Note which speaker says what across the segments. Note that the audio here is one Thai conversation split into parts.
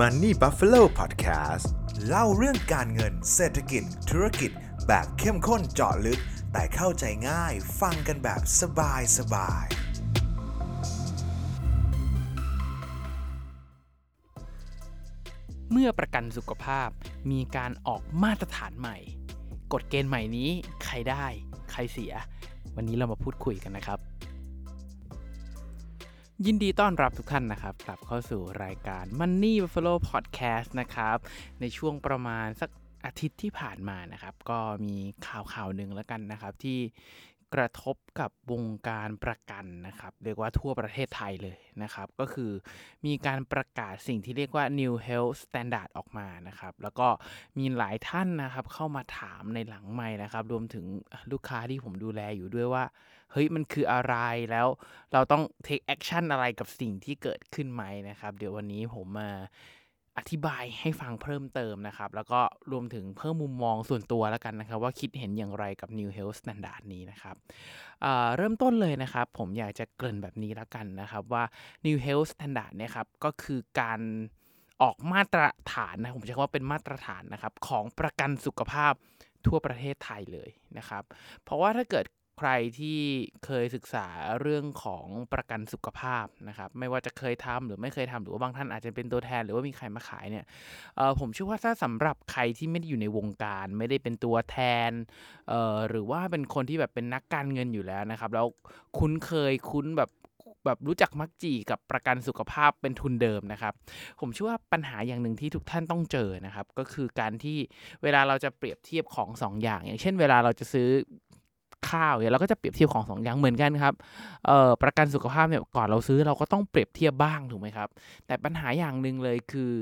Speaker 1: Money Buffalo Podcast เล่าเรื่องการเงินเศรษฐกิจ ธุรกิจ แบบเข้มข้นเจาะลึก แต่เข้าใจง่ายฟังกันแบบสบายสบาย
Speaker 2: เมื่อประกันสุขภาพมีการออกมาตรฐานใหม่ กฎเกณฑ์ใหม่นี้ใครได้ ใครเสีย วันนี้เรามาพูดคุยกันนะครับ ยินดีต้อนรับทุกท่านนะครับ กลับเข้าสู่รายการ Money Buffalo Podcast นะครับ ในช่วงประมาณสักอาทิตย์ที่ผ่านมานะครับ ก็มีข่าวข่าวหนึ่งแล้วกันนะครับ ที่กระทบกับวงการประกันนะครับ เรียกว่าทั่วประเทศไทยเลยนะครับ ก็คือมีการประกาศสิ่งที่เรียกว่า New Health Standard ออกมานะครับ แล้วก็มีหลายท่านนะครับ เข้ามาถามในหลังไม้นะครับ รวมถึงลูกค้าที่ผมดูแลอยู่ด้วยว่า เฮ้ยมันคืออะไรแล้ว เราต้อง take action อะไรกับสิ่งที่เกิดขึ้นไหมนะครับ เดี๋ยววันนี้ผมมาอธิบายให้ฟังเพิ่มเติมนะครับ แล้วก็รวมถึงเพิ่มมุมมองส่วนตัวแล้วกันนะครับ ว่าคิดเห็นอย่างไรกับ New Health Standard นี้นะครับอ่าเริ่มต้นเลยนะครับ ผมอยากจะเกริ่นแบบนี้แล้วกันนะครับว่า New Health Standard เนี่ยครับก็คือการออกมาตรฐานนะผมใช้คำว่าเป็นมาตรฐานนะครับของประกันสุขภาพทั่วประเทศไทยเลยนะครับ เพราะว่าถ้าเกิด ใครที่เคยศึกษาเรื่องของประกันสุขภาพนะครับ ไม่ว่าจะเคยทำหรือไม่เคยทำหรือว่าบางท่านอาจจะเป็นตัวแทน หรือว่ามีใครมาขายเนี่ยผมเชื่อว่าถ้าสำหรับใครที่ไม่ได้อยู่ในวงการ ไม่ได้เป็นตัวแทนหรือว่าเป็นคนที่แบบเป็นนักการเงินอยู่แล้วนะครับ แล้วคุ้นเคยคุ้นแบบแบบรู้จักมักจีกับประกันสุขภาพเป็นทุนเดิมนะครับ ผมเชื่อว่าปัญหาอย่างหนึ่งที่ทุกท่านต้องเจอนะครับ ก็คือการที่เวลาเราจะเปรียบเทียบของสองอย่าง อย่างเช่น เวลาเราจะซื้อ ข้าวเนี่ยเราก็จะเปรียบเทียบของสองอย่างเหมือนกันครับประกันสุขภาพเนี่ยก่อนเราซื้อเราก็ต้องเปรียบเทียบบ้างถูกไหมครับ แต่ปัญหาอย่างหนึ่งเลยคือ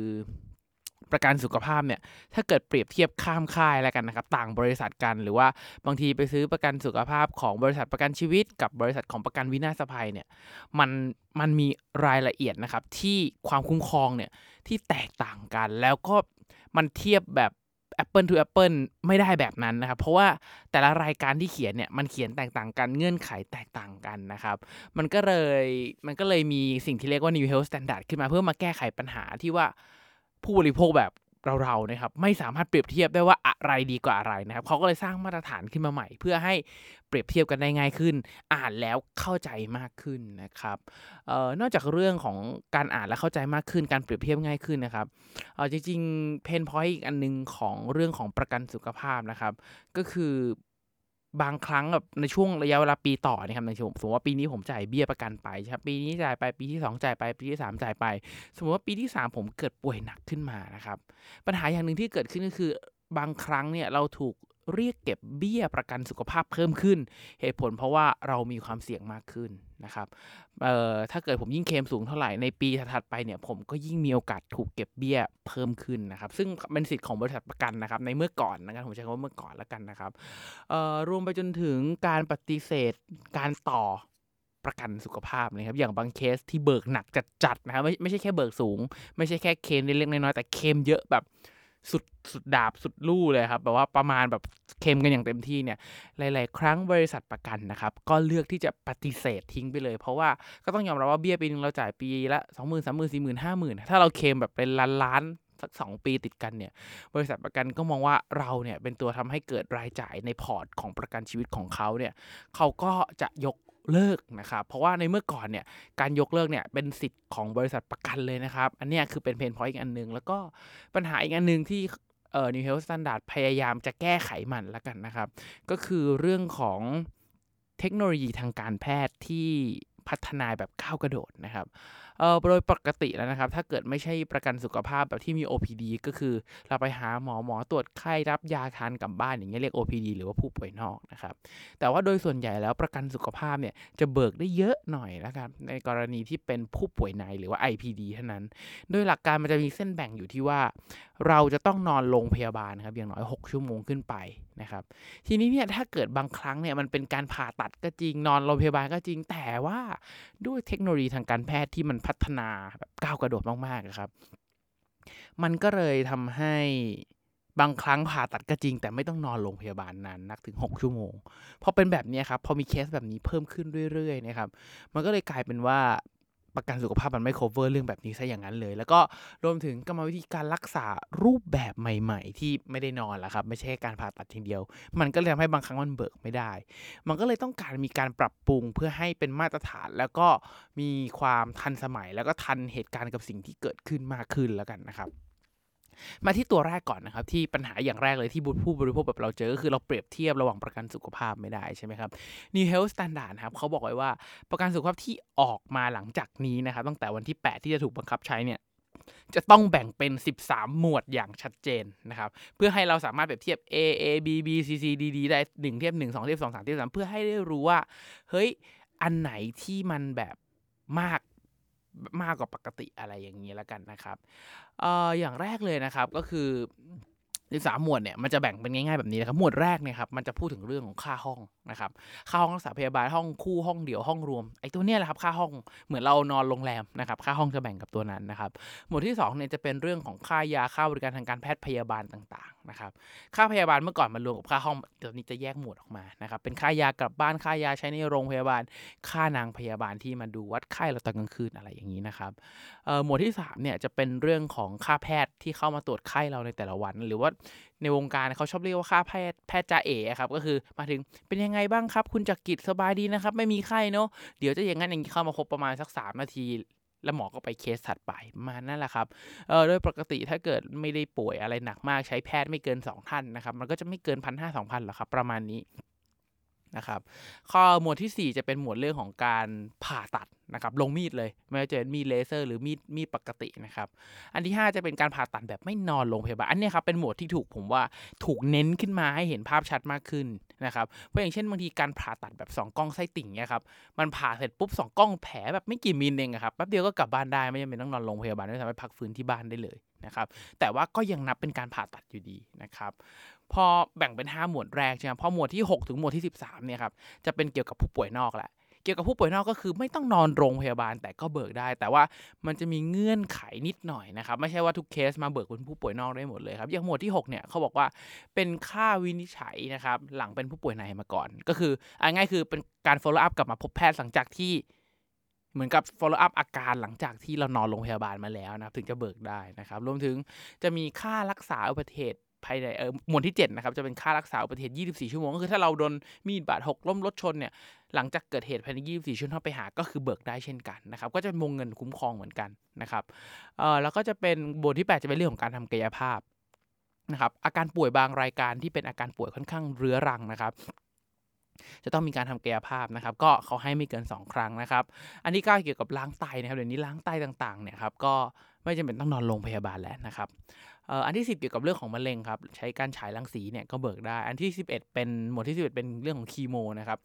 Speaker 2: ประกันสุขภาพเนี่ยถ้าเกิดเปรียบเทียบข้ามค่ายแล้วกันนะครับต่างบริษัทกันหรือว่าบางทีไปซื้อประกันสุขภาพของบริษัทประกันชีวิต กับบริษัทของประกันวินาศภัยเนี่ยมันมันมีรายละเอียดนะครับที่ความคุ้มครองเนี่ยที่แตกต่างกันแล้วก็มันเทียบแบบ Apple to Apple ไม่ได้แบบนั้นนะครับ เพราะว่าแต่ละรายการที่เขียนเนี่ยมันเขียนแตกต่างกันเงื่อนไขแตกต่างกันนะครับ มันก็เลยมันก็เลยมีสิ่งที่เรียกว่า New Health Standard ขึ้นมาเพื่อมาแก้ไขปัญหาที่ว่าผู้บริโภคแบบ เราๆนะครับไม่สามารถเปรียบเทียบได้ว่าอะไรดีกว่าอะไรนะครับเขาก็เลยสร้างมาตรฐานขึ้นมาใหม่ เพื่อให้เปรียบเทียบกันได้ง่ายขึ้น อ่านแล้วเข้าใจมากขึ้นนะครับออนอกจากเรื่องของการอ่านและเข้าใจมากขึ้น การเปรียบเทียบง่ายขึ้นนะครับออจริงๆเพนพอยต์อีกอันนึงของเรื่องของประกันสุขภาพนะครับก็คือ บางครั้งแบบในช่วงระยะเวลาปีต่อนะครับในช่วงสมมติว่าปีนี้ผมจ่ายเบี้ยประกันไปใช่ครับปีนี้จ่ายไปปีที่ 2 จ่ายไปปีที่ 3 จ่ายไป สมมติว่าปีที่ 3 ผมเกิดป่วยหนักขึ้นมานะครับ ปัญหาอย่างหนึ่งที่เกิดขึ้นก็คือบางครั้งเนี่ยเราถูก เรียกเก็บเบี้ยประกันสุขภาพเพิ่มขึ้น เหตุผลเพราะว่าเรามีความเสี่ยงมากขึ้นนะครับเอ่อถ้าเกิดผมยิ่งเคลมสูงเท่าไหร่ในปีถัดไปเนี่ยผมก็ยิ่งมีโอกาสถูกเก็บเบี้ยเพิ่มขึ้นนะครับ ซึ่งเป็นสิทธิ์ของบริษัทประกันนะครับ ในเมื่อก่อนนะครับผมใช้คำว่าเมื่อก่อนแล้วกันนะครับเอ่อรวมไปจนถึงการปฏิเสธการต่อประกันสุขภาพนะครับอย่างบางเคสที่เบิกหนักจัดๆนะครับไม่ไม่ใช่แค่เบิกสูง ไม่ใช่แค่เคมเล็กๆน้อยๆแต่เคมเยอะแบบ สุดสุดดาบสุดลู่เลยครับแบบว่าประมาณแบบเคลมกันอย่างเต็มที่เนี่ยหลาย ๆ ครั้งบริษัทประกันนะครับ ก็เลือกที่จะปฏิเสธทิ้งไปเลย เพราะว่าก็ต้องยอมรับว่าเบี้ยปีนึงเราจ่ายปีละสองหมื่นสามหมื่นสี่หมื่นห้าหมื่นถ้าเราเคลมแบบเป็นล้านล้านๆสักสองปีติดกันเนี่ย บริษัทประกันก็มองว่าเราเนี่ยเป็นตัวทำให้เกิดรายจ่ายใน port ของประกันชีวิตของเขาเนี่ยเขาก็จะยก เลิกนะครับ เพราะว่าในเมื่อก่อนเนี่ยการยกเลิกเนี่ยเป็นสิทธิ์ของบริษัทประกันเลยนะครับ อันนี้คือเป็น pain point อีกอันหนึ่งแล้วก็ปัญหาอีกอันหนึ่งที่เอ่อ New Health Standard พยายามจะแก้ไขมันละกันนะครับ ก็คือเรื่องของเทคโนโลยีทางการแพทย์ที่พัฒนาแบบก้าวกระโดดนะครับ เออโดยปกติแล้วนะครับ ถ้าเกิดไม่ใช่ประกันสุขภาพแบบที่มี OPD ก็คือ เราไปหาหมอหมอตรวจไข้รับยาทานกลับบ้านอย่างเงี้ยเรียก OPD หรือว่าผู้ป่วยนอกนะครับ แต่ว่าโดยส่วนใหญ่แล้วประกันสุขภาพเนี่ยจะเบิกได้เยอะหน่อยนะครับในกรณีที่เป็นผู้ป่วยในหรือว่า IPD เท่านั้น โดยหลักการมันจะมีเส้นแบ่งอยู่ที่ว่า เราจะต้องนอนโรงพยาบาลครับอย่างน้อย 6 ชั่วโมงขึ้นไปนะครับ ทีนี้เนี่ยถ้าเกิดบางครั้งเนี่ยมันเป็นการผ่าตัดก็จริงนอนโรงพยาบาลก็จริง แต่ว่าด้วยเทคโนโลยีทางการแพทย์ที่มันพัฒนาแบบก้าวกระโดดมากๆครับ มันก็เลยทำให้บางครั้งผ่าตัดก็จริง แต่ไม่ต้องนอนโรงพยาบาลนานนักถึง 6 ชั่วโมงพอเป็นแบบนี้ครับพอมีเคสแบบนี้เพิ่มขึ้นเรื่อยๆนะครับ มันก็เลยกลายเป็นว่า ประกันสุขภาพมันไม่ cover เรื่องแบบนี้ซะอย่างนั้นเลย แล้วก็รวมถึงกรรมวิธีการรักษารูปแบบใหม่ ๆ ที่ไม่ได้นอนแล้วครับ ไม่ใช่การผ่าตัดทีเดียว มันก็เลยทำให้บางครั้งมันเบิกไม่ได้ มันก็เลยต้องการมีการปรับปรุงเพื่อให้เป็นมาตรฐาน แล้วก็มีความทันสมัยแล้วก็ทันเหตุการณ์กับสิ่งที่เกิดขึ้นมากขึ้นแล้วกันนะครับ มาที่ตัวแรกก่อนนะครับ ที่ปัญหาอย่างแรกเลยที่ผู้บริโภคแบบเราเจอก็คือเราเปรียบเทียบระหว่างประกันสุขภาพไม่ได้ใช่ไหมครับ New Health Standard ครับเขาบอกไว้ว่าประกันสุขภาพที่ออกมาหลังจากนี้นะครับ ตั้งแต่วันที่ 8 ที่จะถูกบังคับใช้เนี่ยจะต้องแบ่งเป็น 13 หมวดอย่างชัดเจนนะครับ เพื่อให้เราสามารถเปรียบเทียบ A A B B C C D D ได้1เทียบ1 2เทียบ2 3เทียบ3เพื่อให้ได้รู้ว่า เฮ้ย อันไหนที่มันแบบมาก มากกว่าปกติอะไรอย่างนี้แล้วกันนะครับเอ่ออย่างแรกเลยนะครับก็คือ ในสามหมวดเนี่ยมันจะแบ่งเป็นง่ายๆแบบนี้นะครับหมวดแรกเนี่ยครับมันจะพูดถึงเรื่องของค่าห้องนะครับค่าห้องรักษาพยาบาลห้องคู่ห้องเดี่ยวห้องรวมไอ้ตัวเนี้ยแหละครับค่าห้องเหมือนเรานอนโรงแรมนะครับค่าห้องจะแบ่งกับตัวนั้นนะครับหมวดที่2เนี่ยจะเป็นเรื่องของค่ายาค่าบริการทางการแพทย์พยาบาลต่างๆนะครับค่าพยาบาลเมื่อก่อนมันรวมกับค่าห้องเดี๋ยวนี้จะแยกหมวดออกมานะครับเป็นค่ายากลับบ้านค่ายาใช้ในโรงพยาบาล ค่านางพยาบาลที่มาดูวัดไข้เราตอนกลางคืนอะไรอย่างนี้นะครับหมวดที่3เนี่ยจะเป็นเรื่องของค่าแพทย์ที่เข้ามาตรวจไข้เราในแต่ละวัน หรือว่าในวงการเขาชอบเรียกว่าค่าแพทย์แพทย์จ่าเอ๋ครับก็คือมาถึงเป็นยังไงบ้างครับ คุณจักกิจสบายดีนะครับ ไม่มีไข้เนาะเดี๋ยวจะอย่างนั้นอย่างนี้เข้ามาพบประมาณสัก 3 นาที แล้วหมอก็ไปเคสถัดไปมานั่นแหละครับเออโดยปกติถ้าเกิดไม่ได้ป่วยอะไรหนักมากใช้แพทย์ไม่เกิน 2 ท่านนะครับ มันก็จะไม่เกินพันห้าสองพันหรอกครับ ประมาณนี้ นะครับข้อหมวดที่ 4 จะเป็นหมวดเรื่องของการผ่าตัดนะครับลงมีดเลย ไม่ว่าจะเป็นมีดเลเซอร์หรือมีดมีดปกตินะครับอันที่ 5 จะเป็นการผ่าตัดแบบไม่นอนโรงพยาบาลอันนี้ครับเป็นหมวดที่ถูกผมว่าถูกเน้นขึ้นมาให้เห็นภาพชัดมากขึ้นนะครับเพราะอย่างเช่นบางทีการผ่าตัดแบบ 2 กล้องไส้ติ่งเนี่ยครับมันผ่าเสร็จปุ๊บ 2 กล้องแผลแบบไม่กี่มิลเองครับแป๊บเดียวก็กลับบ้านได้ไม่จำเป็นต้องนอนโรงพยาบาลไม่สามารถพักฟื้นที่บ้านได้เลย นะครับ แต่ว่าก็ยังนับเป็นการผ่าตัดอยู่ดีนะครับ พอแบ่งเป็น 5 หมวดแรกใช่ไหมพอหมวดที่ 6 ถึงหมวดที่ 13เนี่ยครับ จะเป็นเกี่ยวกับผู้ป่วยนอกแหละ เกี่ยวกับผู้ป่วยนอกก็คือไม่ต้องนอนโรงพยาบาลแต่ก็เบิกได้ แต่ว่ามันจะมีเงื่อนไขนิดหน่อยนะครับ ไม่ใช่ว่าทุกเคสมาเบิกเป็นผู้ป่วยนอกได้หมดเลยครับ อย่างหมวดที่ 6 เนี่ยเขาบอกว่าเป็นค่าวินิจฉัยนะครับ หลังเป็นผู้ป่วยในมาก่อน ก็คืออาง่ายคือเป็นการ follow up กลับมาพบแพทย์หลังจากที่ เหมือนกับ follow up อาการหลังจากที่เรานอนโรงพยาบาลมาแล้วนะครับ ถึงจะเบิกได้นะครับ รวมถึงจะมีค่ารักษาอุบัติเหตุภายในเออหมวดที่7นะครับจะเป็นค่ารักษาอุบัติเหตุ 24 ชั่วโมงก็คือถ้าเราโดนมีดบาดหกล้มรถชนเนี่ยหลังจากเกิดเหตุภายใน 24 ชั่วโมงไปหาก็คือเบิกได้เช่นกันนะครับก็จะเป็นวงเงินคุ้มครองเหมือนกันนะครับเออแล้วก็จะเป็นบทที่ 8 จะเป็นเรื่องของการทำกายภาพนะครับอาการป่วยบางรายการที่เป็นอาการป่วยค่อนข้างเรื้อรังนะครับ จะต้องมีการทำกายภาพนะครับ ก็เขาให้ไม่เกิน 2 ครั้งนะครับ อันที่9เกี่ยวกับล้างไตนะครับเดี๋ยวนี้ล้างไตต่างๆเนี่ยครับก็ไม่จำเป็นต้องนอนโรงพยาบาลแล้วนะครับ อันที่ 10 เกี่ยวกับเรื่องของมะเร็งครับใช้การฉายรังสีเนี่ยก็เบิกได้ อันที่ 11 เป็นหมวดที่ 11 เป็นเรื่องของคีโมนะครับ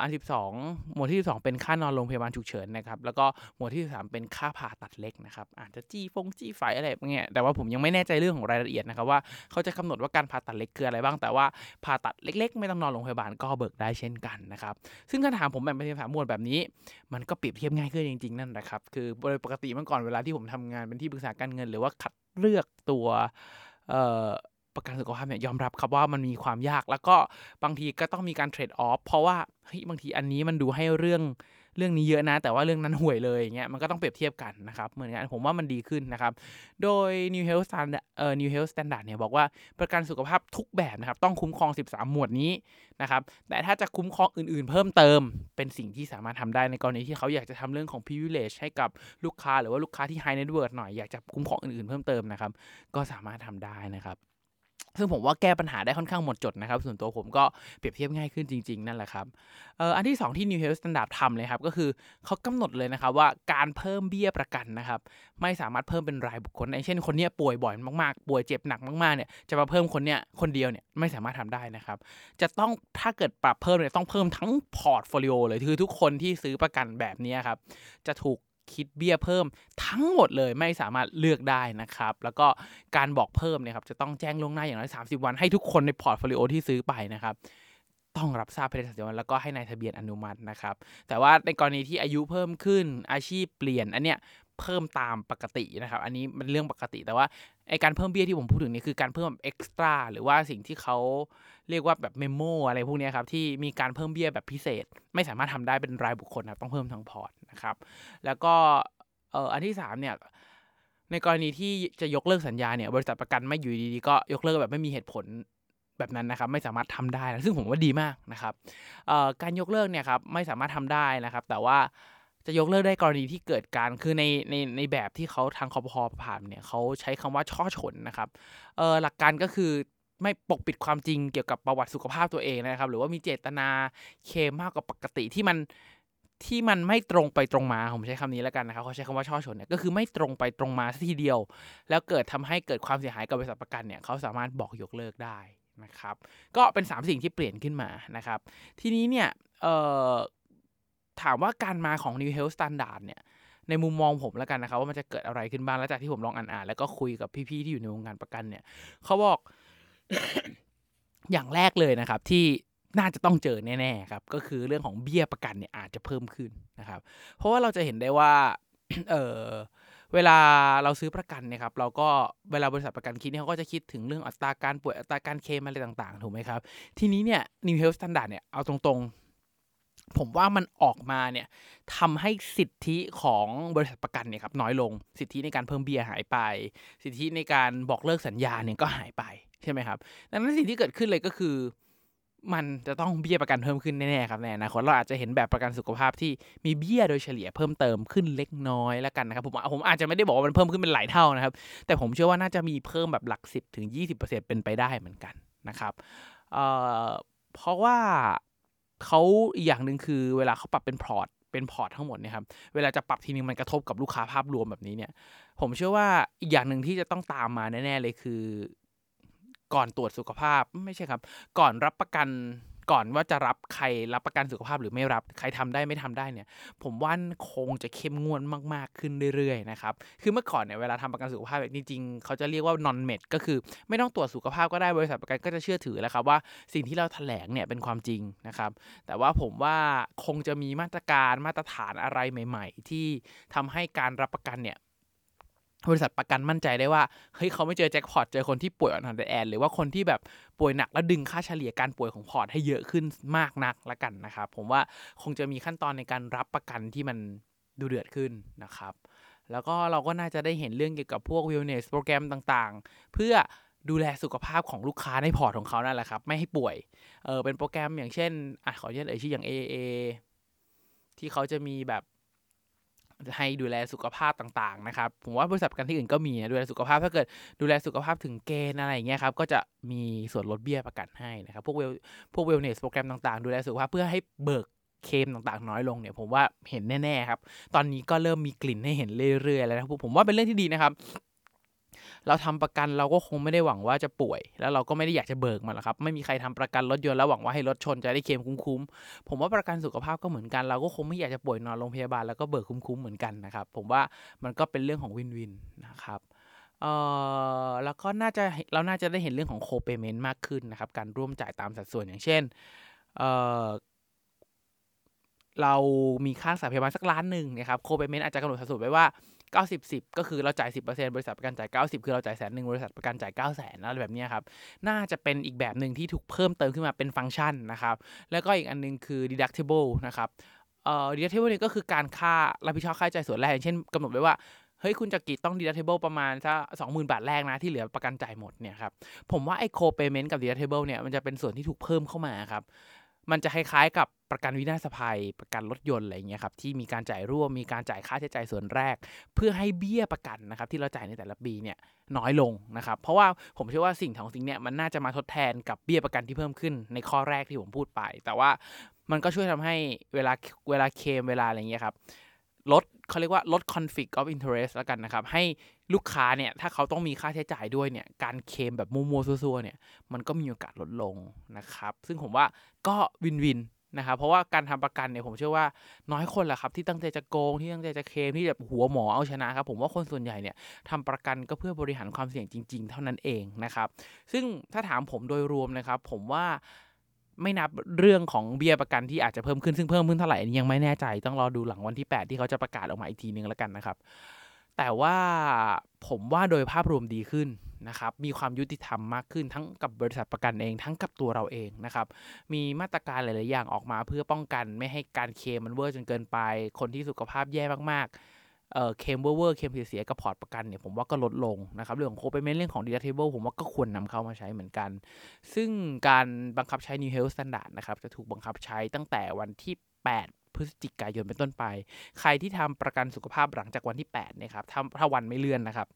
Speaker 2: อัน 12 หมวดที่ 12 เป็นค่านอนโรงพยาบาลฉุกเฉินนะครับแล้วก็หมวดที่ 13 เป็นค่าผ่าตัดเล็กนะครับอาจจะจี้ฟงจี้ไฟอะไรเงี้ยแต่ว่าผมยังไม่แน่ใจเรื่องของรายละเอียดนะครับว่าเขาจะกำหนดว่าการผ่าตัดเล็กคืออะไรบ้างแต่ว่าผ่าตัดเล็ก ๆ ไม่ต้องนอนโรงพยาบาลก็เบิกได้เช่นกันนะครับซึ่งถ้าถามผมแบ่งเป็นสามหมวดแบบนี้ มันก็เปรียบเทียบง่ายขึ้นจริง ๆนั่นแหละครับคือโดยปกติเมื่อก่อนเวลาที่ผมทำงานเป็นที่ปรึกษาการเงินหรือว่าคัด เลือกตัวประกันสุขภาพเนี่ยยอมรับครับว่ามันมีความยาก แล้วก็บางทีก็ต้องมีการเทรดออฟเพราะว่าเฮ้ยบางทีอันนี้มันดูให้เรื่อง เรื่องนี้เยอะนะ แต่ว่าเรื่องนั้นห่วยเลยอย่างเงี้ยมันก็ต้องเปรียบเทียบกันนะครับเหมือนกันผมว่ามันดีขึ้นนะครับ โดย New Health Standard เอ่อ New Health Standard เนี่ยบอกว่าประกันสุขภาพทุกแบบนะครับต้องคุ้มครอง 13 หมวดนี้นะครับแต่ถ้าจะคุ้มครองอื่นๆ เพิ่มเติมเป็นสิ่งที่สามารถทำได้ในกรณีที่เขาอยากจะทำเรื่องของ privilege ให้กับลูกค้าหรือว่าลูกค้าที่ high net worth หน่อยอยากจะคุ้มครองอื่นๆเพิ่มเติมนะครับก็สามารถทำได้นะครับ ซึ่งผมว่าแก้ปัญหาได้ค่อนข้างหมดจดนะครับ ส่วนตัวผมก็เปรียบเทียบง่ายขึ้นจริง ๆ นั่นแหละครับอออันที่ 2 ที่ New Health Standard ทำเลยครับ ก็คือเขากำหนดเลยนะครับว่าการเพิ่มเบี้ยประกันนะครับ ไม่สามารถเพิ่มเป็นรายบุคคลในเช่นคนนี้ป่วยบ่อยมากๆ ป่วยเจ็บหนักมากๆเนี่ยจะมาเพิ่มคนเนี้ยคนเดียวเนี่ยไม่สามารถทำได้นะครับ จะต้องถ้าเกิดปรับเพิ่มเนี่ยต้องเพิ่มทั้ง portfolio เลยคือทุกคนที่ซื้อประกันแบบนี้ครับจะถูก คิดเบี้ยเพิ่มทั้งหมดเลยไม่สามารถเลือกได้นะครับ แล้วก็การบอกเพิ่มเนี่ยครับจะต้องแจ้งล่วงหน้าอย่างน้อย30 วันให้ทุกคนใน portfolio ที่ซื้อไปนะครับต้องรับทราบภายในสามสิบวันแล้วก็ให้นายทะเบียนอนุมัตินะครับ แต่ว่าในกรณีที่อายุเพิ่มขึ้นอาชีพเปลี่ยนอันเนี้ย เพิ่มตามปกตินะครับ อันนี้มันเรื่องปกติแต่ว่าไอการเพิ่มเบี้ยที่ผมพูดถึงนี่คือการเพิ่ม extra หรือว่าสิ่งที่เขาเรียกว่าแบบ memo อะไรพวกนี้ครับที่มีการเพิ่มเบี้ยแบบพิเศษ ไม่สามารถทำได้เป็นรายบุคคลครับต้องเพิ่มทั้งพอร์ตนะครับ แล้วก็เอออันที่3เนี่ยในกรณีที่จะยกเลิกสัญญาเนี่ยบริษัทประกันไม่อยู่ดีๆก็ยกเลิกแบบไม่มีเหตุผลแบบนั้นนะครับไม่สามารถทำได้ซึ่งผมว่าดีมากนะครับการยกเลิกเนี่ยครับไม่สามารถทำได้นะครับ แต่ว่า จะยกเลิกได้กรณีที่เกิดการคือในในในแบบที่เขาทางคอพอผ่านเนี่ยเขาใช้คำว่าช่อฉนนะครับเออหลักการก็คือไม่ปกปิดความจริงเกี่ยวกับประวัติสุขภาพตัวเองนะครับ หรือว่ามีเจตนาเคมากกว่าปกติที่มันที่มันไม่ตรงไปตรงมาผมใช้คำนี้แล้วกันนะครับเขาใช้คำว่าช่อฉนเนี่ยก็คือไม่ตรงไปตรงมาสัทีเดียว แล้วเกิดทำให้เกิดความเสียหายกับบริษัทประกันเนี่ยเขาสามารถบอกยกเลิกได้นะครับ ก็เป็น 3 สิ่งที่เปลี่ยนขึ้นมานะครับ ทีนี้เนี่ย ถามว่าการมาของ New Health Standard เนี่ยในมุมมองผมแล้วกันนะครับว่ามันจะเกิดอะไรขึ้นบ้างแล้วจากที่ผมลองอ่านๆแล้วก็คุยกับพี่ๆที่อยู่ในวงการประกันเนี่ยเขาบอกอย่างแรกเลยนะครับ ที่น่าจะต้องเจอแน่ๆครับ ก็คือเรื่องของเบี้ยประกันเนี่ยอาจจะเพิ่มขึ้นนะครับ เพราะว่าเราจะเห็นได้ว่า เออเวลาเราซื้อประกันเนี่ยครับเราก็เวลาบริษัทประกันคิดเนี่ยเขาก็จะคิดถึงเรื่องอัตราการป่วยอัตราการเคลมอะไรต่างๆ ถูกไหมครับ ทีนี้เนี่ย New Health Standard เนี่ยเอาตรงๆ ผมว่ามันออกมาเนี่ยทำให้สิทธิของบริษัทประกันเนี่ยครับน้อยลง สิทธิในการเพิ่มเบีย้ยหายไป สิทธิในการบอกเลิกสัญญาเนี่ยก็หายไปใช่ไหมครับดังนั้นสิ่งที่เกิดขึ้นเลยก็คือ มันจะต้องเบี้ยประกันเพิ่มขึ้นแน่ๆครับในอนาคตเราอาจจะเห็นแบบประกันสุขภาพที่มีเบี้ยโดยเฉลี่ยเพิ่มเติมขึ้นเล็กน้อยแล้วกันนะครับผมผมอาจจะไม่ได้บอกว่ามันเพิ่มขึ้นเป็นหลายเท่านะครับ แต่ผมเชื่อว่าน่าจะมีเพิ่มแบบหลักสิบถึงยี่สิบเปอร์เซ็นเป็นไปได้เหมือนกันนะครับเเพราะว่า เขาอีกอย่างหนึ่งคือเวลาเขาปรับเป็นพอร์ตเป็นพอร์ตทั้งหมดเนี่ยครับเวลาจะปรับทีนึงมันกระทบกับลูกค้าภาพรวมแบบนี้เนี่ย ผมเชื่อว่าอีกอย่างหนึ่งที่จะต้องตามมาแน่ๆเลยคือ ก่อนตรวจสุขภาพไม่ใช่ครับ ก่อนรับประกัน ก่อนว่าจะรับใครรับประกันสุขภาพหรือไม่รับใครทำได้ไม่ทำได้เนี่ยผมว่าคงจะเข้มงวดมากๆขึ้นเรื่อยๆนะครับคือเมื่อก่อนเนี่ยเวลาทำประกันสุขภาพแบบจริงๆเขาจะเรียกว่า non med ก็คือไม่ต้องตรวจสุขภาพก็ได้บริษัทประกันก็จะเชื่อถือแล้วครับว่าสิ่งที่เราแถลงเนี่ยเป็นความจริงนะครับ แต่ว่าผมว่าคงจะมีมาตรการมาตรฐานอะไรใหม่ ๆ ที่ทำให้การรับประกันเนี่ย บริษัทประกันมั่นใจได้ว่าเฮ้ยเขาไม่เจอแจ็คพอตเจอคนที่ป่วยอ่อนแอหรือว่าคนที่แบบป่วยหนักแล้วดึงค่าเฉลี่ยการป่วยของพอร์ตให้เยอะขึ้นมากนักละกันนะครับผมว่าคงจะมีขั้นตอนในการรับประกันที่มันดูเดือดขึ้นนะครับ แล้วก็เราก็น่าจะได้เห็นเรื่องเกี่ยวกับพวก wellness โปรแกรมต่างๆ เพื่อดูแลสุขภาพของลูกค้าในพอร์ตของเขานั่นแหละครับ ไม่ให้ป่วยเออเป็นโปรแกรมอย่างเช่นอะขอเรียกเอ่ยชื่ออย่าง AIA ที่เขาจะมีแบบ ให้ดูแลสุขภาพต่างๆนะครับผมว่าบริษัทประกันที่อื่นก็มีนะดูแลสุขภาพถ้าเกิดดูแลสุขภาพถึงเกณฑ์อะไรอย่างเงี้ยครับก็จะมีส่วนลดเบี้ยประกันให้นะครับพวก well พวก wellness program ต่างๆ ดูแลสุขภาพเพื่อให้เบิกเคลมต่างๆ น้อยลงเนี่ยผมว่าเห็นแน่ๆครับ ตอนนี้ก็เริ่มมีกลิ่นให้เห็นเรื่อยๆแล้วนะผมว่าเป็นเรื่องที่ดีนะครับ เราทำประกันเราก็คงไม่ได้หวังว่าจะป่วย แล้วเราก็ไม่ได้อยากจะเบิกมันหรอกครับไม่มีใครทำประกันรถยนต์แล้วหวังว่าให้รถชนจะได้เคลมคุ้มๆผมว่าประกันสุขภาพก็เหมือนกัน เราก็คงไม่อยากจะป่วยนอนโรงพยาบาลแล้วก็เบิกคุ้มๆเหมือนกันนะครับผมว่ามันก็เป็นเรื่องของวินวินนะครับเออแล้วก็น่าจะเราน่าจะได้เห็นเรื่องของโคเปเมนต์มากขึ้นนะครับ การร่วมจ่ายตามสัดส่วนอย่างเช่นเออ เรามีค่าสาพยาบาลสักล้านหนึ่งนะครับโคเปเมนต์อาจจะกำหนดสัดส่วนไว้ว่า 90 10 ก็คือเราจ่าย 10%บริษัทประกันจ่าย 90 คือเราจ่ายแสนหนึ่งบริษัทประกันจ่าย 9 0 0 0 0อะไรแบบนี้ครับ น่าจะเป็นอีกแบบหนึ่งที่ถูกเพิ่มเติมขึ้นมาเป็นฟังก์ชันนะครับ แล้วก็อีกอันนึงคือ deductible นะครับเอ่อ deductible นี่ก็คือการค่ารับผิดชอบค่าใช้จ่ายส่วนแรกอย่างเช่นกำหนดไว้ว่าเฮ้ยคุณจะกีดต้อง deductible ประมาณสักสองหมื่นบาทแรกนะ ที่เหลือประกันจ่ายหมดเนี่ยครับ ผมว่าไอ้ co-payment กับ deductible เนี่ยมันจะเป็นส่วนที่ถูกเพิ่มเข้ามาครับ มันจะคล้ายๆกับประกันวินาศภัย ประกันรถยนต์อะไรเงี้ยครับที่มีการจ่ายร่วมมีการจ่ายค่าใช้จ่ายส่วนแรก เพื่อให้เบี้ยประกันนะครับที่เราจ่ายในแต่ละปีเนี่ยน้อยลงนะครับเพราะว่าผมเชื่อว่าสิ่งของสิ่งเนี้ยมันน่าจะมาทดแทนกับเบี้ยประกันที่เพิ่มขึ้นในข้อแรกที่ผมพูดไป แต่ว่ามันก็ช่วยทำให้เวลาเวลาเคมเวลาอะไรเงี้ยครับลด เขาเรียกว่าลด conflict of interest แล้วกันนะครับ ให้ลูกค้าเนี่ย ถ้าเขาต้องมีค่าใช้จ่ายด้วยเนี่ย การเคมแบบมัวๆซัวๆเนี่ย มันก็มีโอกาสลดลงนะครับ ซึ่งผมว่าก็วินวินนะครับเพราะว่าการทำประกันเนี่ยผมเชื่อว่าน้อยคนแหละครับที่ตั้งใจจะโกงที่ตั้งใจจะเคมที่แบบหัวหมอเอาชนะครับผมว่าคนส่วนใหญ่เนี่ยทำประกันก็เพื่อบริหารความเสี่ยงจริง ๆ เท่านั้นเองนะครับซึ่งถ้าถามผมโดยรวมนะครับผมว่า ไม่นับเรื่องของเบี้ยประกันที่อาจจะเพิ่มขึ้นซึ่งเพิ่มขึ้นเท่าไหร่นนี้ยังไม่แน่ใจต้องรอดูหลังวันที่ 8 ที่เขาจะประกาศออกมาอีกทีนึงแล้วกันนะครับ แต่ว่าผมว่าโดยภาพรวมดีขึ้นนะครับ มีความยุติธรรมมากขึ้นทั้งกับบริษัทประกันเอง ทั้งกับตัวเราเองนะครับ มีมาตรการหลาย ๆ อย่างออกมาเพื่อป้องกัน ไม่ให้การเคลมมันเวอร์จนเกินไป คนที่สุขภาพแย่มาก ๆ เออเคลมเวอร์เวอร์เคลมเสียกับพอร์ตประกันเนี่ยผมว่าก็ลดลงนะครับเรื่องของ copayment เรื่องของ deductible ผมว่าก็ควรนำเข้ามาใช้เหมือนกัน ซึ่งการบังคับใช้ New Health Standard นะครับจะถูกบังคับใช้ตั้งแต่วันที่ 8 พฤศจิกายนเป็นต้นไป ใครที่ทำประกันสุขภาพหลังจากวันที่8เนี่ยครับถ้าถ้าวันไม่เลื่อนนะครับ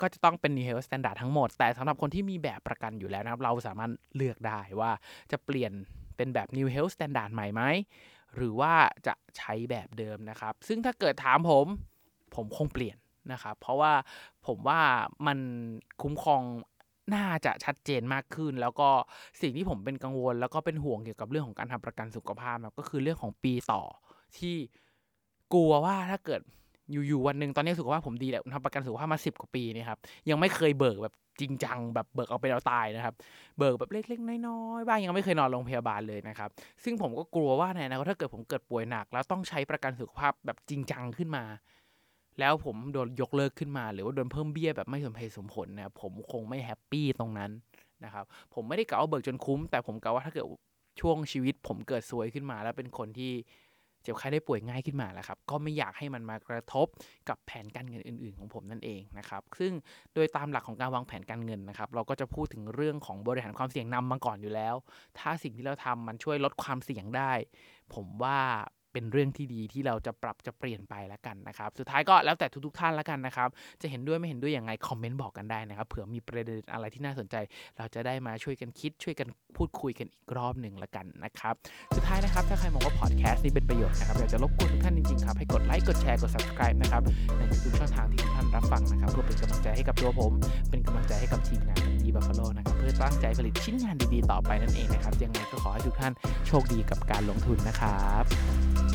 Speaker 2: ก็จะต้องเป็น New Health Standard ทั้งหมด แต่สำหรับคนที่มีแบบประกันอยู่แล้วนะครับเราสามารถเลือกได้ว่าจะเปลี่ยนเป็นแบบ New Health Standard ใหม่ไหม หรือว่าจะใช้แบบเดิมนะครับ ซึ่งถ้าเกิดถามผมผมคงเปลี่ยนนะครับ เพราะว่าผมว่ามันคุ้มครองน่าจะชัดเจนมากขึ้น แล้วก็สิ่งที่ผมเป็นกังวล แล้วก็เป็นห่วงเกี่ยวกับเรื่องของการทำประกันสุขภาพนะก็คือเรื่องของปีต่อที่กลัวว่าถ้าเกิดอยู่ๆวันหนึ่งตอนนี้สุขภาพผมดีแหละทำประกันสุขภาพมาสิบกว่าปีนี่ครับยังไม่เคยเบิกแบบ จริงจังแบบเบิกเอาไปเอาตายนะครับ เบิกแบบเล็กๆน้อยๆบ้างยังไม่เคยนอนโรงพยาบาลเลยนะครับ ซึ่งผมก็กลัวว่าในอนาคตถ้าเกิดผมเกิดป่วยหนัก แล้วต้องใช้ประกันสุขภาพแบบจริงจังขึ้นมา แล้วผมโดนยกเลิกขึ้นมา หรือว่าโดนเพิ่มเบี้ยแบบไม่สมเหตุสมผลนะครับผมคงไม่แฮปปี้ตรงนั้นนะครับ ผมไม่ได้กล่าว่าเบิกจนคุ้ม แต่ผมกล่าวว่าถ้าเกิดช่วงชีวิตผมเกิดซวยขึ้นมา แล้วเป็นคนที่ เจ็บไข้ได้ป่วยง่ายขึ้นมาแล้วครับ ก็ไม่อยากให้มันมากระทบกับแผนการเงินอื่น ๆ ของผมนั่นเองนะครับ ซึ่งโดยตามหลักของการวางแผนการเงินนะครับ เราก็จะพูดถึงเรื่องของบริหารความเสี่ยงนำมาก่อนอยู่แล้ว ถ้าสิ่งที่เราทำมันช่วยลดความเสี่ยงได้ ผมว่า เป็นเรื่องที่ดีที่เราจะปรับจะเปลี่ยนไปแล้วกันนะครับ สุดท้ายก็แล้วแต่ทุกๆท่านแล้วกันนะครับ จะเห็นด้วยไม่เห็นด้วยอย่างไรคอมเมนต์บอกกันได้นะครับเผื่อมีประเด็นอะไรที่น่าสนใจ เราจะได้มาช่วยกันคิดช่วยกันพูดคุยกันอีกรอบหนึ่งแล้วกันนะครับ สุดท้ายนะครับถ้าใครมองว่าพอดแคสต์นี้เป็นประโยชน์นะครับอยากจะรบกวนทุกท่านจริงๆครับให้กดไลค์กดแชร์กด subscribe นะครับในทุกช่องทางที่ทุกท่านรับฟังนะครับเพื่อเป็นกำลังใจให้กับตัวผม เป็นกำลังใจให้กับทีมงานดีบัฟฟาโลนะครับเพื่อตั้งใจผลิตชิ้นงานดีๆต่อไปนั่นเองนะครับยังไงก็ขอให้ทุกท่านโชคดีกับการลงทุนนะครับ